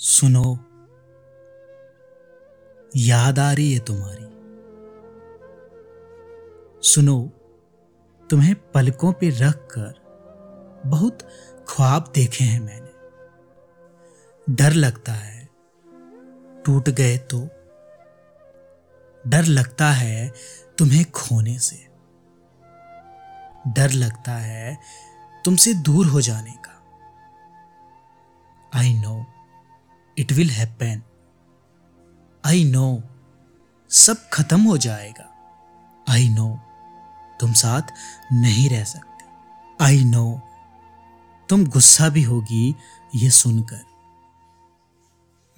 सुनो, याद आ रही है तुम्हारी। सुनो, तुम्हें पलकों पे रख कर बहुत ख्वाब देखे हैं मैंने। डर लगता है, टूट गए तो। डर लगता है तुम्हें खोने से। डर लगता है तुमसे दूर हो जाने का। I know it will happen I know सब खत्म हो जाएगा। आई नो तुम साथ नहीं रह सकते। आई नो तुम गुस्सा भी होगी ये सुनकर।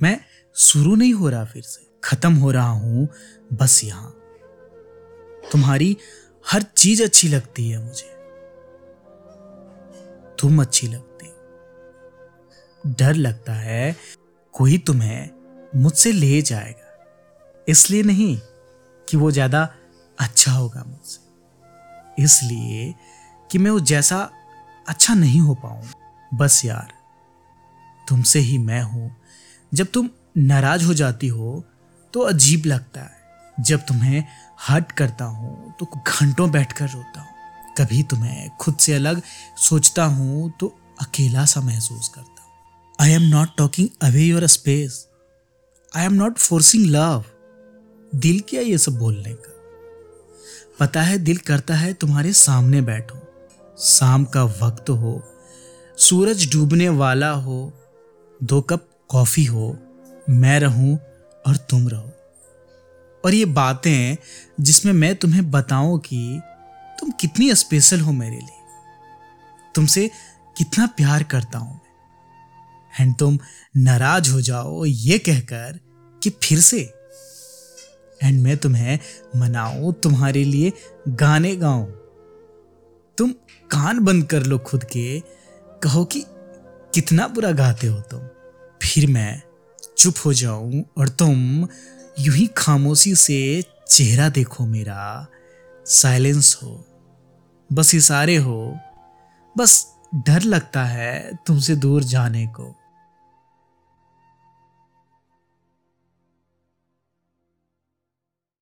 मैं शुरू नहीं हो रहा फिर से। खत्म हो रहा हूँ बस यहाँ। तुम्हारी हर चीज़ अच्छी लगती है मुझे। तुम अच्छी लगती हो। डर लगता है कोई तुम्हें मुझसे ले जाएगा। इसलिए नहीं कि वो ज़्यादा अच्छा होगा मुझसे। इसलिए कि मैं वो जैसा अच्छा नहीं हो पाऊँ। बस यार, तुमसे ही मैं हूँ। जब तुम नाराज़ हो जाती हो तो अजीब लगता है। जब तुम्हें हट करता हूँ तो घंटों बैठकर रोता हूँ। कभी तुम्हें खुद से अलग सोचता हूँ तो अकेला सा महसूस करता I am not talking away your space I am not forcing love दिल क्या ये सब बोलने का। पता है दिल करता है तुम्हारे सामने बैठो। शाम का वक्त हो, सूरज डूबने वाला हो, दो कप कॉफ़ी हो, मैं रहूँ और तुम रहो। और ये बातें जिसमें मैं तुम्हें बताऊँ कि तुम कितनी स्पेशल हो मेरे लिए। तुमसे कितना प्यार करता हूँ एंड तुम नाराज़ हो जाओ ये कहकर कि फिर से। एंड मैं तुम्हें मनाऊं तुम्हारे लिए गाने गाऊं। तुम कान बंद कर लो खुद के, कहो कि कितना बुरा गाते हो तुम। फिर मैं चुप हो जाऊँ और तुम यूँ ही खामोशी से चेहरा देखो मेरा। साइलेंस हो, बस इशारे हो, बस डर लगता है तुमसे दूर जाने को।